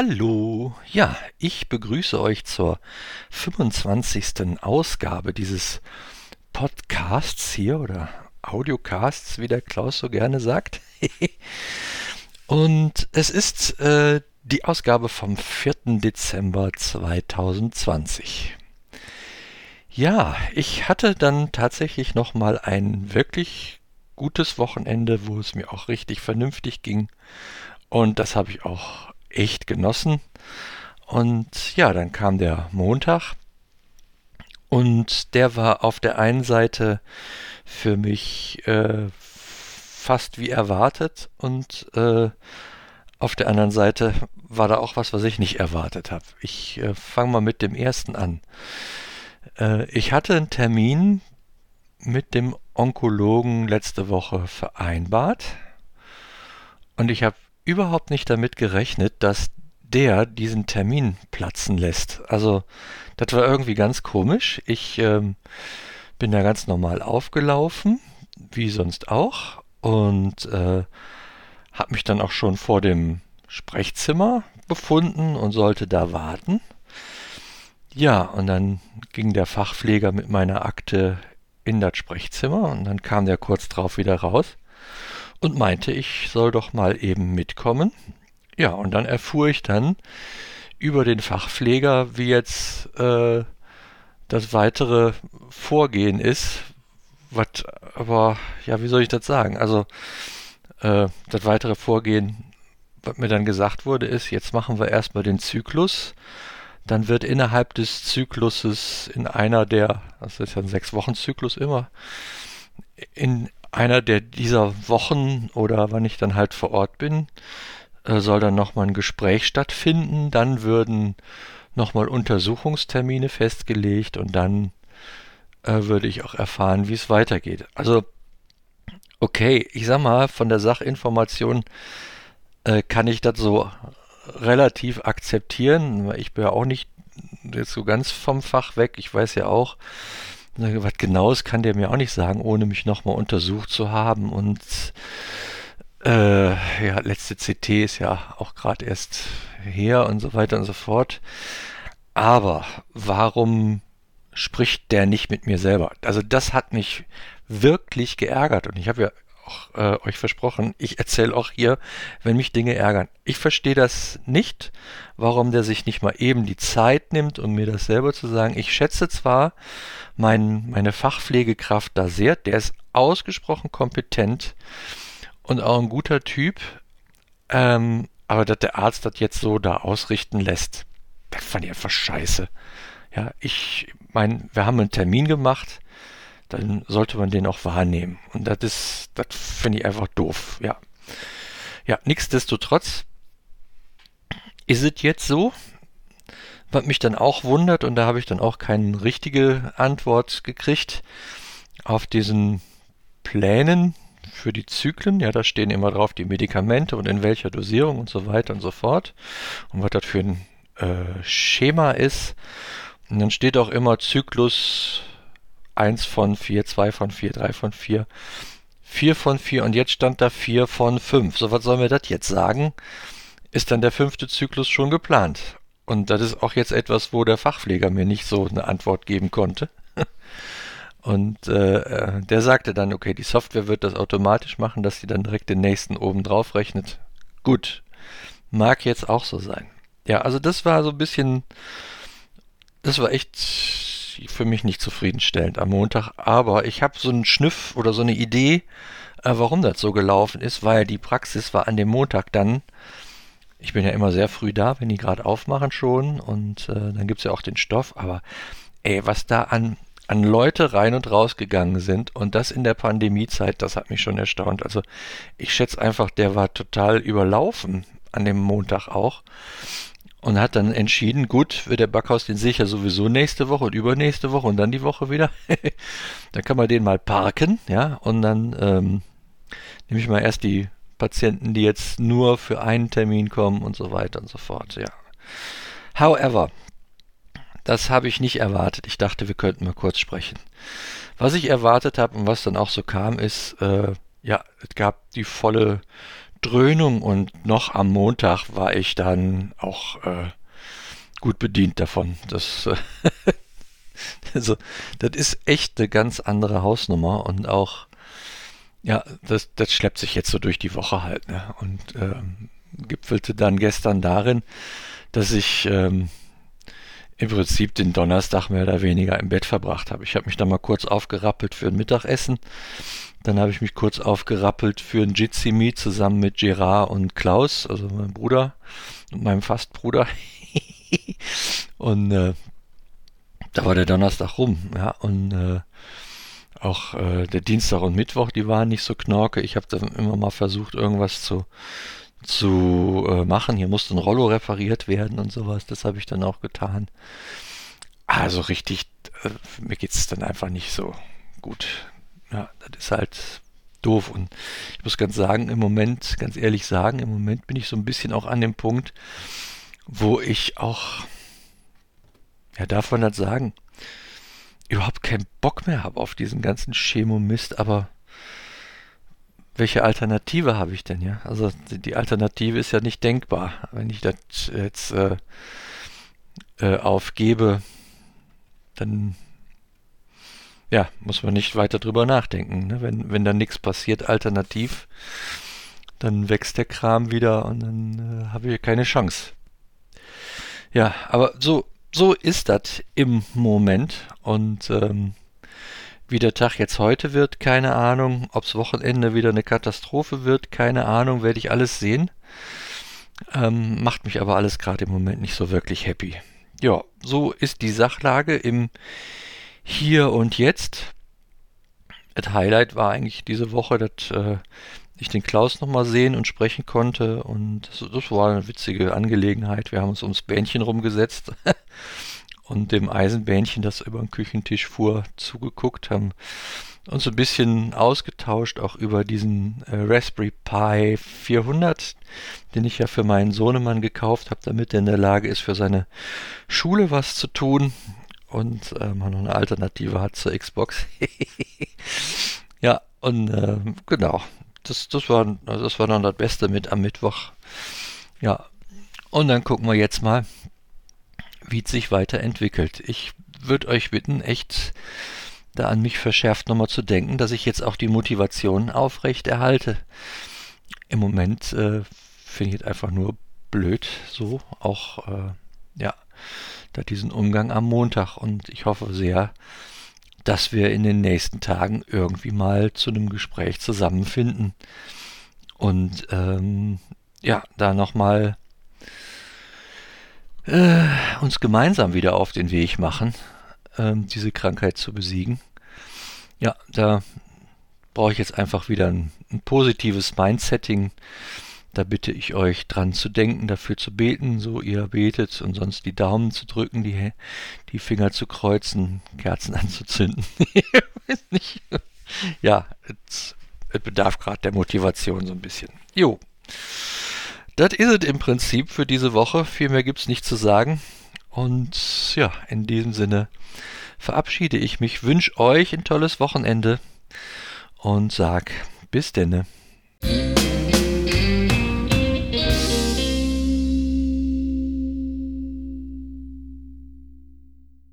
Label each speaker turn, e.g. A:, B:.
A: Hallo, ja, ich begrüße euch zur 25. Ausgabe dieses Podcasts hier oder Audiocasts, wie der Klaus so gerne sagt. Und es ist äh, die Ausgabe vom 4. Dezember 2020. Ja, ich hatte dann tatsächlich noch mal ein wirklich gutes Wochenende, wo es mir auch richtig vernünftig ging. Und das habe ich auch echt genossen. Und ja, dann kam der Montag und der war auf der einen Seite für mich äh, fast wie erwartet und äh, auf der anderen Seite war da auch was, was ich nicht erwartet habe. Ich äh, fange mal mit dem ersten an. Äh, ich hatte einen Termin mit dem Onkologen letzte Woche vereinbart und ich habe überhaupt nicht damit gerechnet, dass der diesen Termin platzen lässt. Also das war irgendwie ganz komisch. Ich ähm, bin da ganz normal aufgelaufen, wie sonst auch, und äh, habe mich dann auch schon vor dem Sprechzimmer befunden und sollte da warten. Ja, und dann ging der Fachpfleger mit meiner Akte in das Sprechzimmer und dann kam der kurz drauf wieder raus und meinte, ich soll doch mal eben mitkommen. Ja, und dann erfuhr ich dann über den Fachpfleger, wie jetzt äh, das weitere Vorgehen ist. Was aber, ja, wie soll ich das sagen? Also, äh, das weitere Vorgehen, was mir dann gesagt wurde, ist, jetzt machen wir erstmal den Zyklus. Dann wird innerhalb des Zykluses in einer der, das ist ja ein Sechs-Wochen-Zyklus immer, in einer der dieser Wochen oder wann ich dann halt vor Ort bin, äh, soll dann nochmal ein Gespräch stattfinden. Dann würden nochmal Untersuchungstermine festgelegt und dann äh, würde ich auch erfahren, wie es weitergeht. Also, okay, ich sag mal, von der Sachinformation äh, kann ich das so relativ akzeptieren, weil ich bin ja auch nicht jetzt so ganz vom Fach weg. Ich weiß ja auch, was genaues kann der mir auch nicht sagen, ohne mich nochmal untersucht zu haben. Und äh, ja, letzte CT ist ja auch gerade erst her und so weiter und so fort. Aber warum spricht der nicht mit mir selber? Also das hat mich wirklich geärgert und ich habe ja auch äh, euch versprochen, ich erzähle auch hier, wenn mich Dinge ärgern. Ich verstehe das nicht, warum der sich nicht mal eben die Zeit nimmt, um mir das selber zu sagen. Ich schätze zwar mein, meine Fachpflegekraft da sehr, der ist ausgesprochen kompetent und auch ein guter Typ, ähm, aber dass der Arzt das jetzt so da ausrichten lässt, das fand ich einfach scheiße. Ja, ich meine, wir haben einen Termin gemacht, dann sollte man den auch wahrnehmen. Und das ist, das finde ich einfach doof, ja. Ja, nichtsdestotrotz ist es jetzt so, was mich dann auch wundert, und da habe ich dann auch keine richtige Antwort gekriegt, auf diesen Plänen für die Zyklen, ja, da stehen immer drauf die Medikamente und in welcher Dosierung und so weiter und so fort. Und was das für ein äh, Schema ist. Und dann steht auch immer Zyklus 1 von 4, 2 von 4, 3 von 4, 4 von 4 und jetzt stand da 4 von 5. So, was soll mir das jetzt sagen? Ist dann der fünfte Zyklus schon geplant? Und das ist auch jetzt etwas, wo der Fachpfleger mir nicht so eine Antwort geben konnte. Und äh, äh, der sagte dann, okay, die Software wird das automatisch machen, dass sie dann direkt den nächsten oben drauf rechnet. Gut, mag jetzt auch so sein. Ja, also das war so ein bisschen, das war echt für mich nicht zufriedenstellend am Montag, aber ich habe so einen Schnüff oder so eine Idee, äh, warum das so gelaufen ist, weil die Praxis war an dem Montag dann, ich bin ja immer sehr früh da, wenn die gerade aufmachen schon und äh, dann gibt's ja auch den Stoff, aber ey, was da an, an Leute rein und raus gegangen sind und das in der Pandemiezeit, das hat mich schon erstaunt. Also ich schätze einfach, der war total überlaufen an dem Montag auch und hat dann entschieden, gut, wird der Backhaus den sicher sowieso nächste Woche und übernächste Woche und dann die Woche wieder. dann kann man den mal parken, ja, und dann ähm, nehme ich mal erst die Patienten, die jetzt nur für einen Termin kommen und so weiter und so fort, ja. However, das habe ich nicht erwartet. Ich dachte, wir könnten mal kurz sprechen. Was ich erwartet habe und was dann auch so kam, ist, äh, ja, es gab die volle Dröhnung und noch am Montag war ich dann auch äh, gut bedient davon. Das, äh, also, das ist echt eine ganz andere Hausnummer und auch, ja, das, das schleppt sich jetzt so durch die Woche halt. Ne? Und ähm, gipfelte dann gestern darin, dass ich ähm, im Prinzip den Donnerstag mehr oder weniger im Bett verbracht habe. Ich habe mich dann mal kurz aufgerappelt für ein Mittagessen. Dann habe ich mich kurz aufgerappelt für ein Jitsi Meet zusammen mit Gerard und Klaus, also meinem Bruder und meinem Fastbruder. und äh, da war der Donnerstag rum, ja, und äh, auch äh, der Dienstag und Mittwoch, die waren nicht so knorke. Ich habe dann immer mal versucht, irgendwas zu, zu äh, machen. Hier musste ein Rollo repariert werden und sowas. Das habe ich dann auch getan. Also richtig, äh, mir geht es dann einfach nicht so gut. Ja, das ist halt doof. Und ich muss ganz sagen, im Moment, ganz ehrlich sagen, im Moment bin ich so ein bisschen auch an dem Punkt, wo ich auch, ja, darf man das sagen, überhaupt keinen Bock mehr habe auf diesen ganzen Chemomist, aber welche Alternative habe ich denn, ja? Also die Alternative ist ja nicht denkbar. Wenn ich das jetzt äh, äh, aufgebe, dann ja, muss man nicht weiter drüber nachdenken. Ne? Wenn, wenn da nichts passiert, alternativ, dann wächst der Kram wieder und dann äh, habe ich keine Chance. Ja, aber so, so ist das im Moment und ähm, wie der Tag jetzt heute wird, keine Ahnung. Ob's Wochenende wieder eine Katastrophe wird, keine Ahnung, werde ich alles sehen. Ähm, macht mich aber alles gerade im Moment nicht so wirklich happy. Ja, so ist die Sachlage im Hier und Jetzt. Das Highlight war eigentlich diese Woche, dass äh, ich den Klaus nochmal sehen und sprechen konnte und das, das war eine witzige Angelegenheit. Wir haben uns ums Bähnchen rumgesetzt und dem Eisenbähnchen, das über den Küchentisch fuhr, zugeguckt, haben uns ein bisschen ausgetauscht, auch über diesen äh, Raspberry Pi 400, den ich ja für meinen Sohnemann gekauft habe, damit er in der Lage ist, für seine Schule was zu tun und äh, man noch eine Alternative hat zur Xbox. ja, und äh, genau, das, das, war, das war dann das Beste mit am Mittwoch. Ja, und dann gucken wir jetzt mal, wie es sich weiterentwickelt. Ich würde euch bitten, echt da an mich verschärft nochmal zu denken, dass ich jetzt auch die Motivation aufrecht erhalte. Im Moment äh, finde ich es einfach nur blöd, so auch, äh, ja, diesen Umgang am Montag und ich hoffe sehr, dass wir in den nächsten Tagen irgendwie mal zu einem Gespräch zusammenfinden und ähm, ja, da nochmal äh, uns gemeinsam wieder auf den Weg machen, ähm, diese Krankheit zu besiegen. Ja, da brauche ich jetzt einfach wieder ein, ein positives Mindsetting. Da bitte ich euch dran zu denken, dafür zu beten, so ihr betet und sonst die Daumen zu drücken, die, die Finger zu kreuzen, Kerzen anzuzünden. ja, es bedarf gerade der Motivation so ein bisschen. Jo. Das ist es im Prinzip für diese Woche. Viel mehr gibt es nicht zu sagen. Und ja, in diesem Sinne verabschiede ich mich, wünsche euch ein tolles Wochenende und sag bis denne.